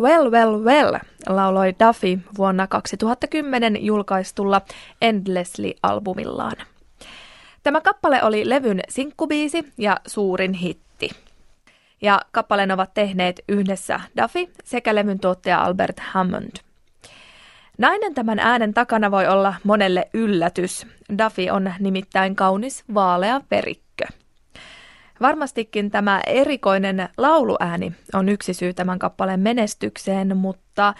Well, well, well, lauloi Duffy vuonna 2010 julkaistulla Endlessly-albumillaan. Tämä kappale oli levyn sinkkubiisi ja suurin hitti. Ja kappaleen ovat tehneet yhdessä Duffy sekä levyn tuottaja Albert Hammond. Nainen tämän äänen takana voi olla monelle yllätys. Duffy on nimittäin kaunis vaalea verikkö. Varmastikin tämä erikoinen lauluääni on yksi syy tämän kappaleen menestykseen, mutta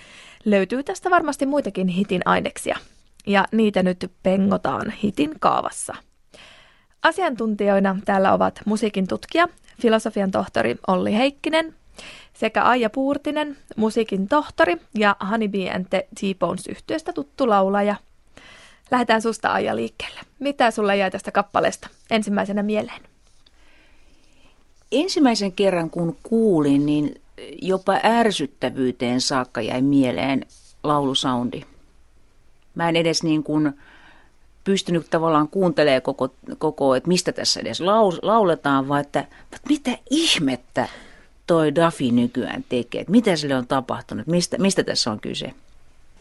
löytyy tästä varmasti muitakin hitin aineksia. Ja niitä nyt pengotaan hitin kaavassa. Asiantuntijoina täällä ovat musiikin tutkija, filosofian tohtori Olli Heikkinen sekä Aija Puurtinen, musiikin tohtori ja Honeybee and the T-Bones tuttu laulaja. Lähdetään susta Aija liikkeelle. Mitä sulle jäi tästä kappaleesta ensimmäisenä mieleen? Ensimmäisen kerran kun kuulin, niin jopa ärsyttävyyteen saakka jäi mieleen laulusoundi. Mä en edes niin kuin pystynyt tavallaan kuuntelemaan koko, koko että mistä tässä edes lauletaan, vaan että, että mitä ihmettä toi Duffy nykyään tekee, että mitä sille on tapahtunut, mistä, mistä tässä on kyse.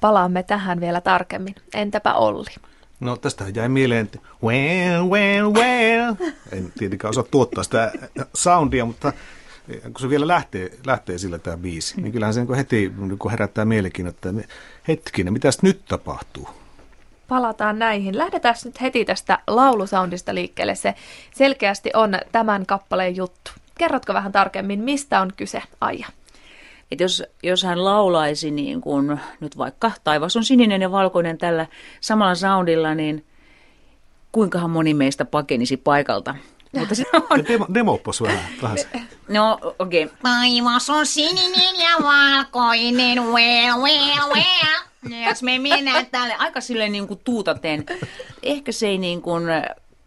Palaamme tähän vielä tarkemmin. Entäpä Olli? No tästä jäi mieleen, että well, well, well. En tietenkään osaa tuottaa sitä soundia, mutta kun se vielä lähtee, lähtee sillä tämä biisi, niin kyllähän se heti kun herättää mielenkiin, että hetkinen, mitä nyt tapahtuu? Palataan näihin. Lähdetään nyt heti tästä laulusoundista liikkeelle. Se selkeästi on tämän kappaleen juttu. Kerrotko vähän tarkemmin, mistä on kyse, Aija? Että jos, jos hän laulaisi niin kuin nyt vaikka Taivas on sininen ja valkoinen tällä samalla soundilla, niin kuinkahan moni meistä pakenisi paikalta. Mutta se on... Demo, demoppas vähän, vähän. No okei. Okay. Taivas on sininen ja valkoinen, well, well, well. Jos me mennään tälle aika silleen niin kuin tuutaten, ehkä se ei niin kuin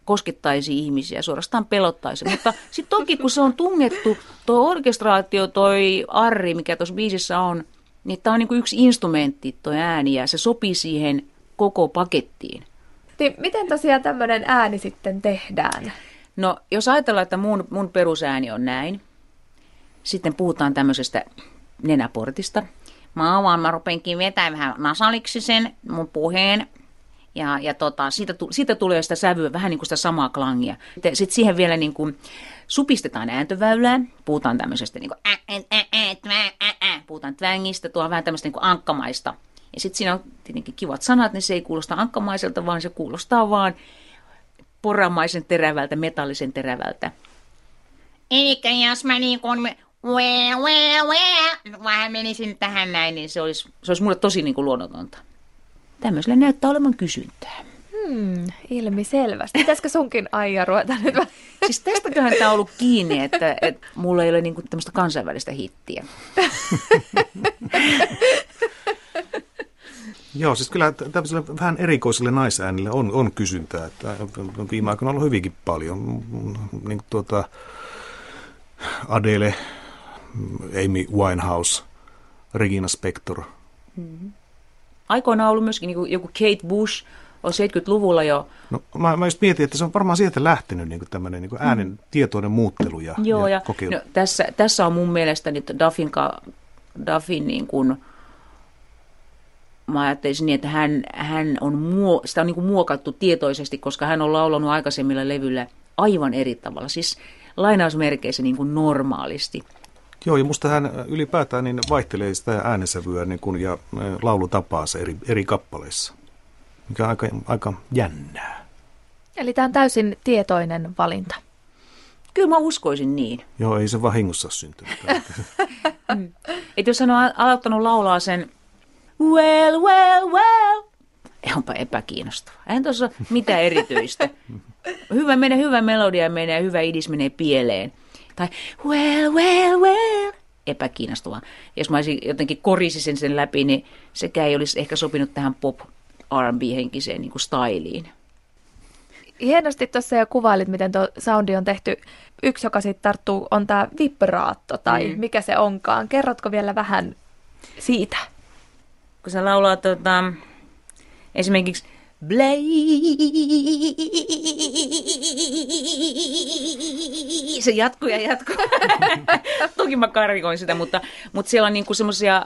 koskettaisi ihmisiä, suorastaan pelottaisi. Mutta sitten toki kun se on tungettu, tuo orkestraatio, toi arri, mikä tuossa biisissä on, niin tämä on niin kuin yksi instrumentti, tuo ääni, ja se sopii siihen koko pakettiin. Niin, miten tosiaan tämmöinen ääni sitten tehdään? No, jos ajatellaan, että mun, mun perusääni on näin, sitten puhutaan tämmöisestä nenäportista. Mä avaan, mä rupenkin vetämään vähän nasaliksi sen mun puheen ja, ja tota, siitä, siitä tulee sitä sävyä, vähän niin kuin sitä samaa klangia. Sitten siihen vielä niin kuin supistetaan ääntöväylää, puhutaan tämmöisestä niin kuin ä, ä, ä, ä, ä, puhutaan twängistä, tuo vähän tämmöistä niin kuin ankkamaista. Ja sitten siinä on tietenkin kivat sanat, niin se ei kuulosta ankkamaiselta, vaan se kuulostaa vaan poramaisen terävältä, metallisen terävältä. Eli jos mä niin kuin vähän menisin tähän näin, niin se olisi, se olisi mulle tosi niin kuin luonnotonta. Tämmöiselle näyttää olevan kysyntää. Hmm, ilmi selvästi. Pitäisikö sunkin Aija ruveta nyt? Siis tästäköhän tämä on ollut kiinni, että, että mulla ei ole niinku tämmöistä kansainvälistä hittiä. Joo, siis kyllä tämmöiselle vähän erikoiselle naisäänille on, on kysyntää. Että viime aikoina on ollut hyvinkin paljon. Niin tuota, Adele, Amy Winehouse, Regina Spektor. Mm-hmm aikoinaan ollut myöskin niin joku Kate Bush, on 70-luvulla jo. No, mä, mä just mietin, että se on varmaan sieltä lähtenyt niin tämmöinen niin äänen mm. tietoinen muuttelu ja, Joo, ja, ja kokeilu. No, tässä, tässä on mun mielestä nyt Duffin, Duffin niin kuin, mä ajattelisin niin, että hän, hän on, muo, sitä on niin kuin muokattu tietoisesti, koska hän on laulanut aikaisemmilla levyillä aivan eri tavalla, siis lainausmerkeissä niin kuin normaalisti. Joo, ja musta hän ylipäätään niin vaihtelee sitä äänensävyä niin kun, ja laulutapaansa eri, eri kappaleissa, mikä on aika, aika jännää. Eli tämä on täysin tietoinen valinta. Kyllä mä uskoisin niin. Joo, ei se vahingossa syntynyt. Et jos hän on aloittanut laulaa sen well, well, well, onpa epäkiinnostava. Eihän tuossa mitään erityistä. Hyvä menee, hyvä melodia menee, hyvä idis menee pieleen tai well, well, well, epäkiinnostavaa. Jos mä olisin jotenkin korisisin sen läpi, niin sekä ei olisi ehkä sopinut tähän pop R&B-henkiseen niin kuin styliin. Hienosti tuossa jo kuvailit, miten tuo soundi on tehty. Yksi, joka sitten tarttuu, on tämä vibraatto tai mm. mikä se onkaan. Kerrotko vielä vähän siitä? Kun sä laulaa tota, esimerkiksi Blei. Se jatkuu ja jatkuu. Toki mä karikoin sitä, mutta, mutta siellä on niinku semmoisia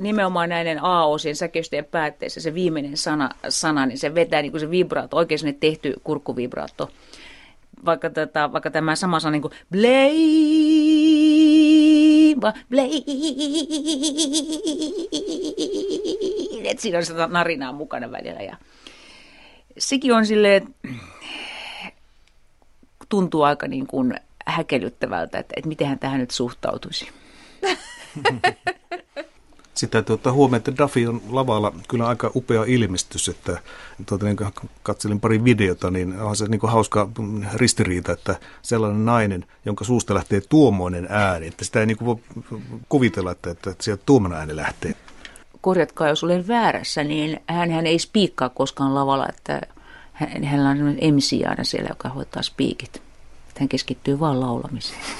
nimenomaan näiden A-osien säkeistöjen päätteessä se viimeinen sana, sana niin se vetää niin kuin se vibraato, oikein sinne tehty kurkkuvibraatto. Vaikka, tätä, vaikka tämä sama sana niin kuin blei, blei, että siinä on sitä narinaa mukana välillä. Ja sekin on silleen, tuntuu aika niin kuin häkellyttävältä, että, että miten hän tähän nyt suhtautuisi. Täytyy ottaa huomioon, että Duffy on lavalla kyllä aika upea ilmestys, että tuota, niin katselin pari videota, niin on se niin hauska ristiriita, että sellainen nainen, jonka suusta lähtee tuommoinen ääni, että sitä ei niin voi kuvitella, että, että sieltä tuommoinen ääni lähtee. Korjatkaa, jos olen väärässä, niin hän, hän ei spiikkaa koskaan lavalla, että hänellä on sellainen MC aina siellä, joka hoitaa spiikit. Hän keskittyy vain laulamiseen.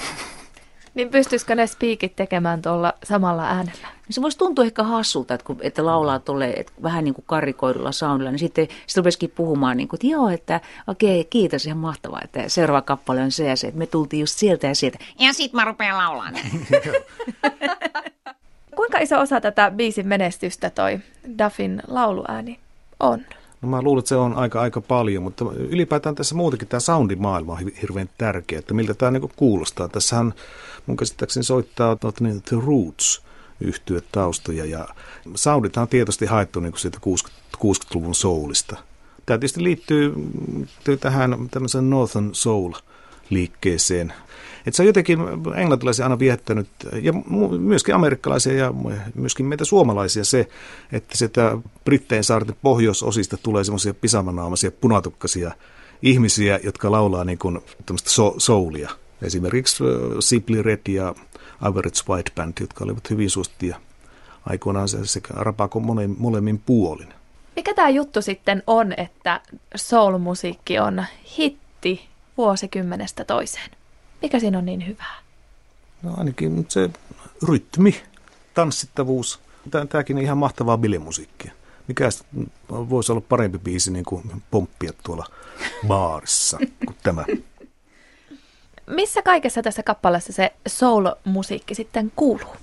Niin pystyisikö ne spiikit tekemään tuolla samalla äänellä? Niin se voisi tuntua ehkä hassulta, että, kun, että laulaa tuolle että vähän niin kuin karikoidulla soundilla, niin sitten, sitten rupesikin puhumaan niin kuin, että joo, että okei, okay, kiitos, ihan mahtavaa, että seuraava kappale on se ja se, että me tultiin just sieltä ja sieltä. Ja sitten mä rupean laulaa. Kuinka iso osa tätä biisin menestystä toi Duffin lauluääni on? No mä luulen, että se on aika, aika paljon, mutta ylipäätään tässä muutenkin tämä soundimaailma on hirveän tärkeä, että miltä tämä niin kuulostaa. Tässähän mun käsittääkseni soittaa tuota, niin, The Roots yhtyä taustoja ja soundithan on tietysti haettu niin siitä 60, 60-luvun soulista. Tämä tietysti liittyy, liittyy tähän tämmöiseen Northern Soul liikkeeseen. Et se on jotenkin englantilaisia aina viettänyt, ja myöskin amerikkalaisia ja myöskin meitä suomalaisia se, että sitä Brittein saarten pohjoisosista tulee semmoisia pisamanaamaisia punatukkaisia ihmisiä, jotka laulaa niin kuin tämmöistä so- soulia. Esimerkiksi Simply Red ja Average White Band, jotka olivat hyvin suosittuja aikoinaan sekä rapaa kuin molemmin puolin. Mikä tämä juttu sitten on, että soul-musiikki on hitti vuosikymmenestä toiseen? Mikä siinä on niin hyvää? No ainakin se rytmi, tanssittavuus. Tämäkin on ihan mahtavaa bilemusiikkia. Mikä voisi olla parempi biisi niin kuin pomppia tuolla baarissa kuin tämä? Missä kaikessa tässä kappaleessa se soul-musiikki sitten kuuluu?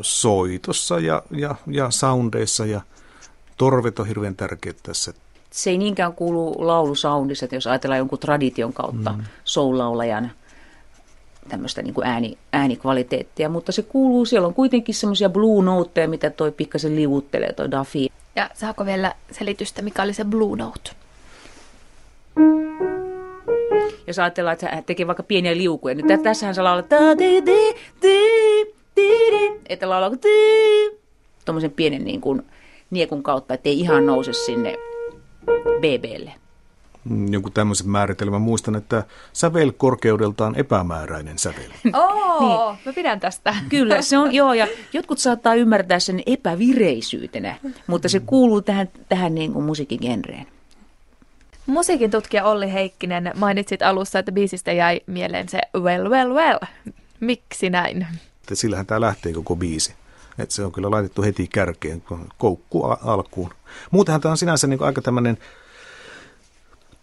Soitossa ja, ja, ja soundeissa ja torvet on hirveän tärkeät tässä se ei niinkään kuulu laulusoundissa, että jos ajatellaan jonkun tradition kautta mm. soul-laulajan tämmöistä niin kuin ääni, äänikvaliteettia, mutta se kuuluu, siellä on kuitenkin semmoisia blue noteja, mitä toi pikkasen liuuttelee toi Duffy. Ja saako vielä selitystä, mikä oli se blue note? Jos ajatellaan, että hän tekee vaikka pieniä liukuja, niin tässähän se laulaa että laulaa tuommoisen pienen niin kuin niekun kautta, ettei ihan nouse sinne BBlle? Mm, jonkun tämmöisen määritelmän. Muistan, että sävel korkeudeltaan epämääräinen sävel. Oo, niin. mä pidän tästä. Kyllä, se on, joo, ja jotkut saattaa ymmärtää sen epävireisyytenä, mutta se kuuluu tähän, tähän niin kuin musiikin genreen. Musiikin tutkija Olli Heikkinen, mainitsit alussa, että biisistä jäi mieleen se well, well, well. Miksi näin? Sillähän tämä lähtee koko biisi. Että se on kyllä laitettu heti kärkeen, koukku alkuun. Muutenhan tämä on sinänsä niin aika tämmöinen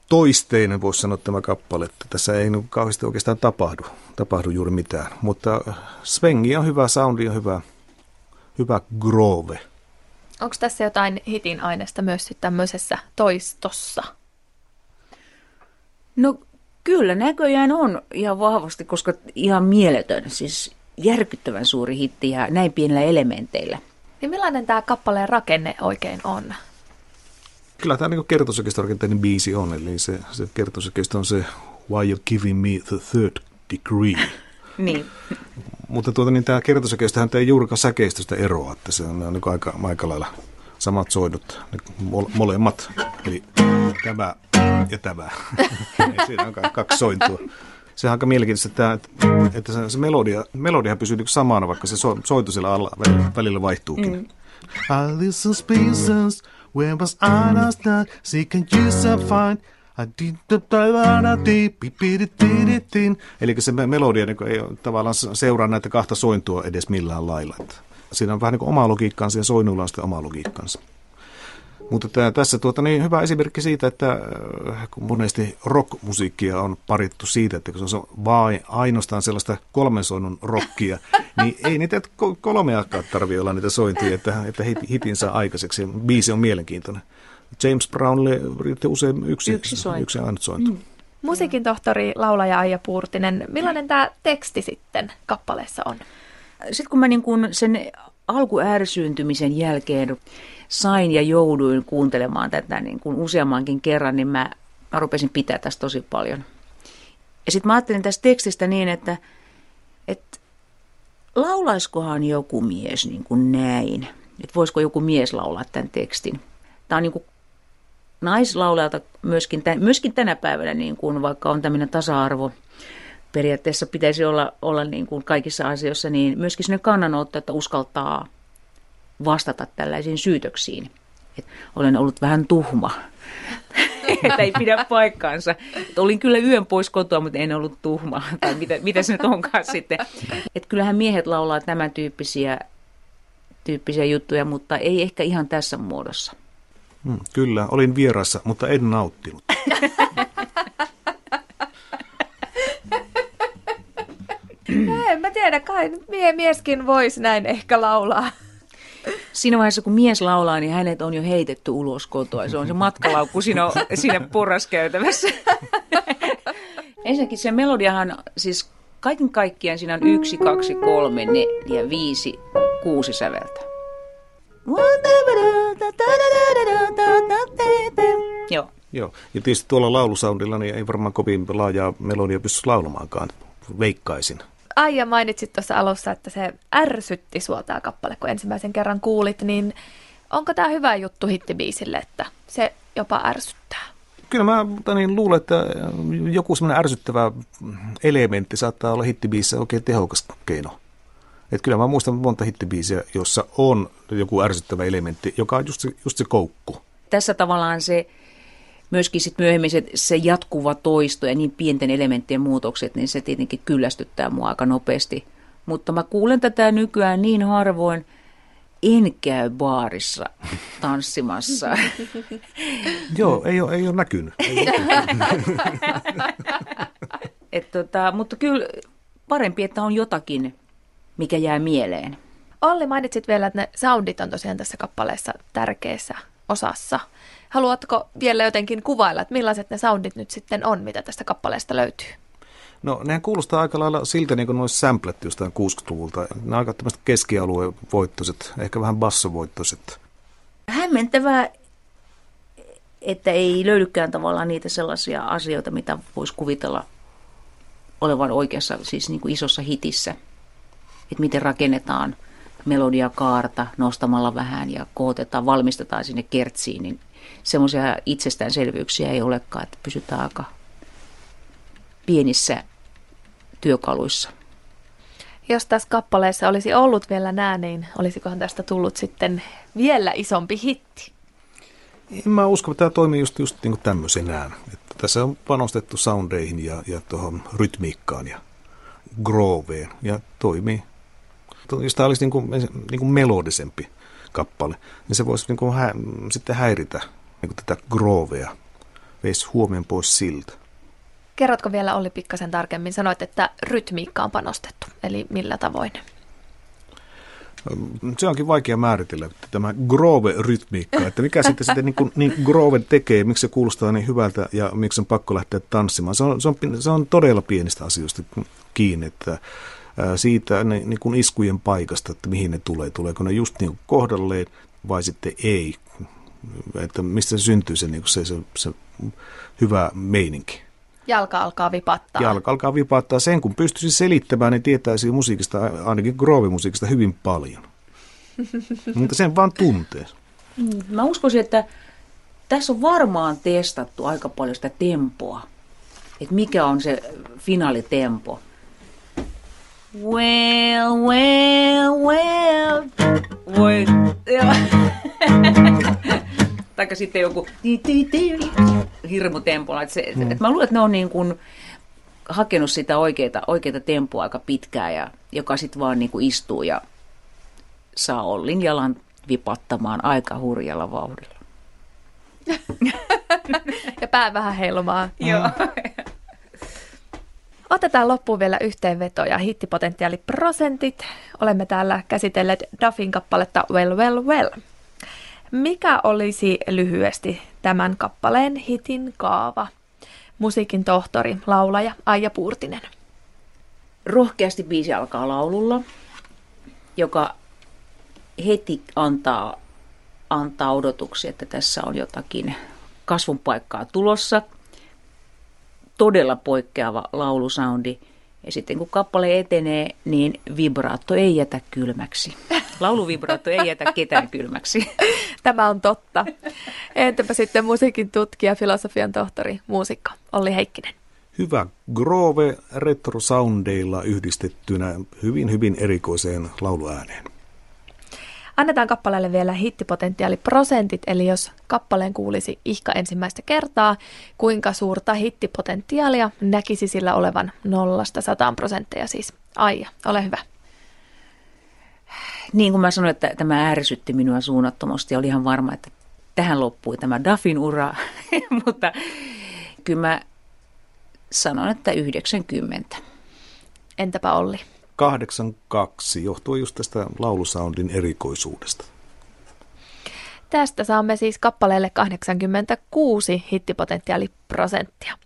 toisteinen, voisi sanoa tämä kappale, että tässä ei niin kauheasti oikeastaan tapahdu, tapahdu juuri mitään. Mutta svengi on hyvä, soundi on hyvä, hyvä groove. Onko tässä jotain hitin aineesta myös tämmöisessä toistossa? No kyllä näköjään on ihan vahvasti, koska ihan mieletön. Siis järkyttävän suuri hitti ja näin pienillä elementeillä. Niin millainen tämä kappaleen rakenne oikein on? Kyllä tämä niin kertosäkeistörakenteinen biisi on, eli se, se kertosäkeistö on se Why you giving me the third degree? niin. Mutta tuota, niin tämä kertosäkeistöhän ei juurikaan säkeistöstä eroa, että se on, on niin aika, aika lailla samat soidut, molemmat, eli tämä ja tämä. Siinä on kaksi sointua se on aika mielenkiintoista, että, että se, se melodia, melodia pysyy niin samana, vaikka se so, soitu siellä alla välillä, vaihtuukin. Mm. I listen spaces, where was I last night, seeking you so fine. Eli se melodia niin ei tavallaan seuraa näitä kahta sointua edes millään lailla. Siinä on vähän niin kuin oma logiikkansa ja soinnulla on sitten oma logiikkansa. Mutta tämä, tässä tuota, niin hyvä esimerkki siitä, että äh, kun monesti rockmusiikkia on parittu siitä, että kun se on vain ainoastaan sellaista kolmen soinnun rockia, niin ei niitä kolmeakaan tarvitse olla niitä sointia, että, että hitin saa aikaiseksi. Biisi on mielenkiintoinen. James Brownille riitti usein yksi, yksi, sointu. yksi ainut sointu. Mm. Musiikin tohtori, laulaja Aija Puurtinen, millainen tämä teksti sitten kappaleessa on? Sitten kun mä niin kun sen alkuärsyyntymisen jälkeen sain ja jouduin kuuntelemaan tätä niin kuin useammankin kerran, niin mä, mä rupesin pitää tästä tosi paljon. Ja sitten mä ajattelin tästä tekstistä niin, että, että laulaiskohan joku mies niin kuin näin, että voisiko joku mies laulaa tämän tekstin. Tämä on niin kuin naislaulajalta myöskin, myöskin tänä päivänä, niin kuin, vaikka on tämmöinen tasa-arvo, periaatteessa pitäisi olla, olla niin kuin kaikissa asioissa, niin myöskin sinne kannanotto, että uskaltaa vastata tällaisiin syytöksiin. Et olen ollut vähän tuhma, että ei pidä paikkaansa. Et olin kyllä yön pois kotoa, mutta en ollut tuhma, tai mitä, mitä se nyt onkaan sitten. Et kyllähän miehet laulaa tämän tyyppisiä, tyyppisiä juttuja, mutta ei ehkä ihan tässä muodossa. Hmm, kyllä, olin vierassa, mutta en nauttinut. No en mä tiedä, kai mie, mieskin voisi näin ehkä laulaa. Siinä vaiheessa, kun mies laulaa, niin hänet on jo heitetty ulos kotoa. Se on se matkalaukku siinä, siinä porraskäytävässä. Ensinnäkin se melodiahan, siis kaiken kaikkiaan siinä on yksi, kaksi, kolme, neljä, viisi, kuusi säveltä. Joo. Joo, ja tietysti tuolla laulusoundilla niin ei varmaan kovin laajaa melodia pysty laulamaankaan, veikkaisin. Aija mainitsit tuossa alussa, että se ärsytti sua tämä kappale, kun ensimmäisen kerran kuulit, niin onko tämä hyvä juttu hittibiisille, että se jopa ärsyttää? Kyllä mä niin, luulen, että joku semmoinen ärsyttävä elementti saattaa olla hittibiisissä oikein tehokas keino. Et kyllä mä muistan monta hittibiisiä, jossa on joku ärsyttävä elementti, joka on just se, just se koukku. Tässä tavallaan se myöskin sit myöhemmin se, se jatkuva toisto ja niin pienten elementtien muutokset, niin se tietenkin kyllästyttää mua aika nopeasti. Mutta mä kuulen tätä nykyään niin harvoin, en käy baarissa tanssimassa. Joo, ei ole, ei ole näkynyt. Ei Et tota, mutta kyllä parempi, että on jotakin, mikä jää mieleen. Olli, mainitsit vielä, että ne soundit on tosiaan tässä kappaleessa tärkeässä osassa. Haluatko vielä jotenkin kuvailla, että millaiset ne soundit nyt sitten on, mitä tästä kappaleesta löytyy? No nehän kuulostaa aika lailla siltä, niin kuin olisi samplettu jostain 60-luvulta. Ne on aika tämmöiset keskialueen voittoiset, ehkä vähän bassovoittoiset. Hämmentävää, että ei löydykään tavallaan niitä sellaisia asioita, mitä voisi kuvitella olevan oikeassa, siis niin kuin isossa hitissä. Että miten rakennetaan melodiakaarta nostamalla vähän ja kootetaan, valmistetaan sinne kertsiin, niin semmoisia itsestäänselvyyksiä ei olekaan, että pysytään aika pienissä työkaluissa. Jos tässä kappaleessa olisi ollut vielä nää, niin olisikohan tästä tullut sitten vielä isompi hitti? En mä usko, että tämä toimii just, just niin kuin tämmöisenään. Että tässä on panostettu soundeihin ja, ja tuohon rytmiikkaan ja grooveen ja toimii. Jos tämä olisi niin kuin, niin kuin melodisempi kappale, niin se voisi niin kuin hä, sitten häiritä niin kuin tätä groovea, veisi huomioon pois siltä. Kerrotko vielä Olli pikkasen tarkemmin? Sanoit, että rytmiikka on panostettu, eli millä tavoin? Se onkin vaikea määritellä, tämä groove-rytmiikka, että mikä sitten, sitten niin, kuin, niin groove tekee, miksi se kuulostaa niin hyvältä ja miksi on pakko lähteä tanssimaan. Se on, se on, se on todella pienistä asioista kiinni, että siitä niin kuin iskujen paikasta, että mihin ne tulee. Tuleeko ne just niin kohdalleen vai sitten ei että mistä se syntyy se, niin se, se, se hyvä meininki. Jalka alkaa vipattaa. Jalka alkaa vipattaa. Sen kun pystyisi selittämään, niin tietäisi musiikista, ainakin groovimusiikista hyvin paljon. Mutta sen vaan tuntee. Mm, mä uskoisin, että tässä on varmaan testattu aika paljon sitä tempoa. Että mikä on se finaalitempo. Well, well, well. Voi. tai sitten joku hirmutempolla. Että se, mm. että mä luulen, että ne on niin kuin hakenut sitä oikeita, oikeita tempoa aika pitkään, ja, joka sitten vaan niin kuin istuu ja saa Ollin jalan vipattamaan aika hurjalla vauhdilla. ja pää vähän heilumaa. Joo. Otetaan loppuun vielä yhteenveto ja hittipotentiaaliprosentit. Olemme täällä käsitelleet Duffin kappaletta Well Well Well. Mikä olisi lyhyesti tämän kappaleen hitin kaava? Musiikin tohtori, laulaja Aija Puurtinen. Rohkeasti biisi alkaa laululla, joka heti antaa, antaa odotuksia, että tässä on jotakin kasvun paikkaa tulossa. Todella poikkeava laulusoundi. Ja sitten kun kappale etenee, niin vibraatto ei jätä kylmäksi. Lauluvibraatto ei jätä ketään kylmäksi. Tämä on totta. Entäpä sitten musiikin tutkija, filosofian tohtori, muusikko Olli Heikkinen? Hyvä groove retrosoundeilla yhdistettynä hyvin hyvin erikoiseen lauluääneen. Annetaan kappaleelle vielä hittipotentiaaliprosentit, eli jos kappaleen kuulisi ihka ensimmäistä kertaa, kuinka suurta hittipotentiaalia näkisi sillä olevan nollasta sataan prosentteja siis. Aija, ole hyvä. Niin kuin mä sanoin, että tämä ärsytti minua suunnattomasti. Oli ihan varma, että tähän loppui tämä Duffin ura, mutta kyllä mä sanon, että 90. Entäpä Olli? 82 johtuen just tästä laulusoundin erikoisuudesta. Tästä saamme siis kappaleelle 86 hittipotentiaaliprosenttia.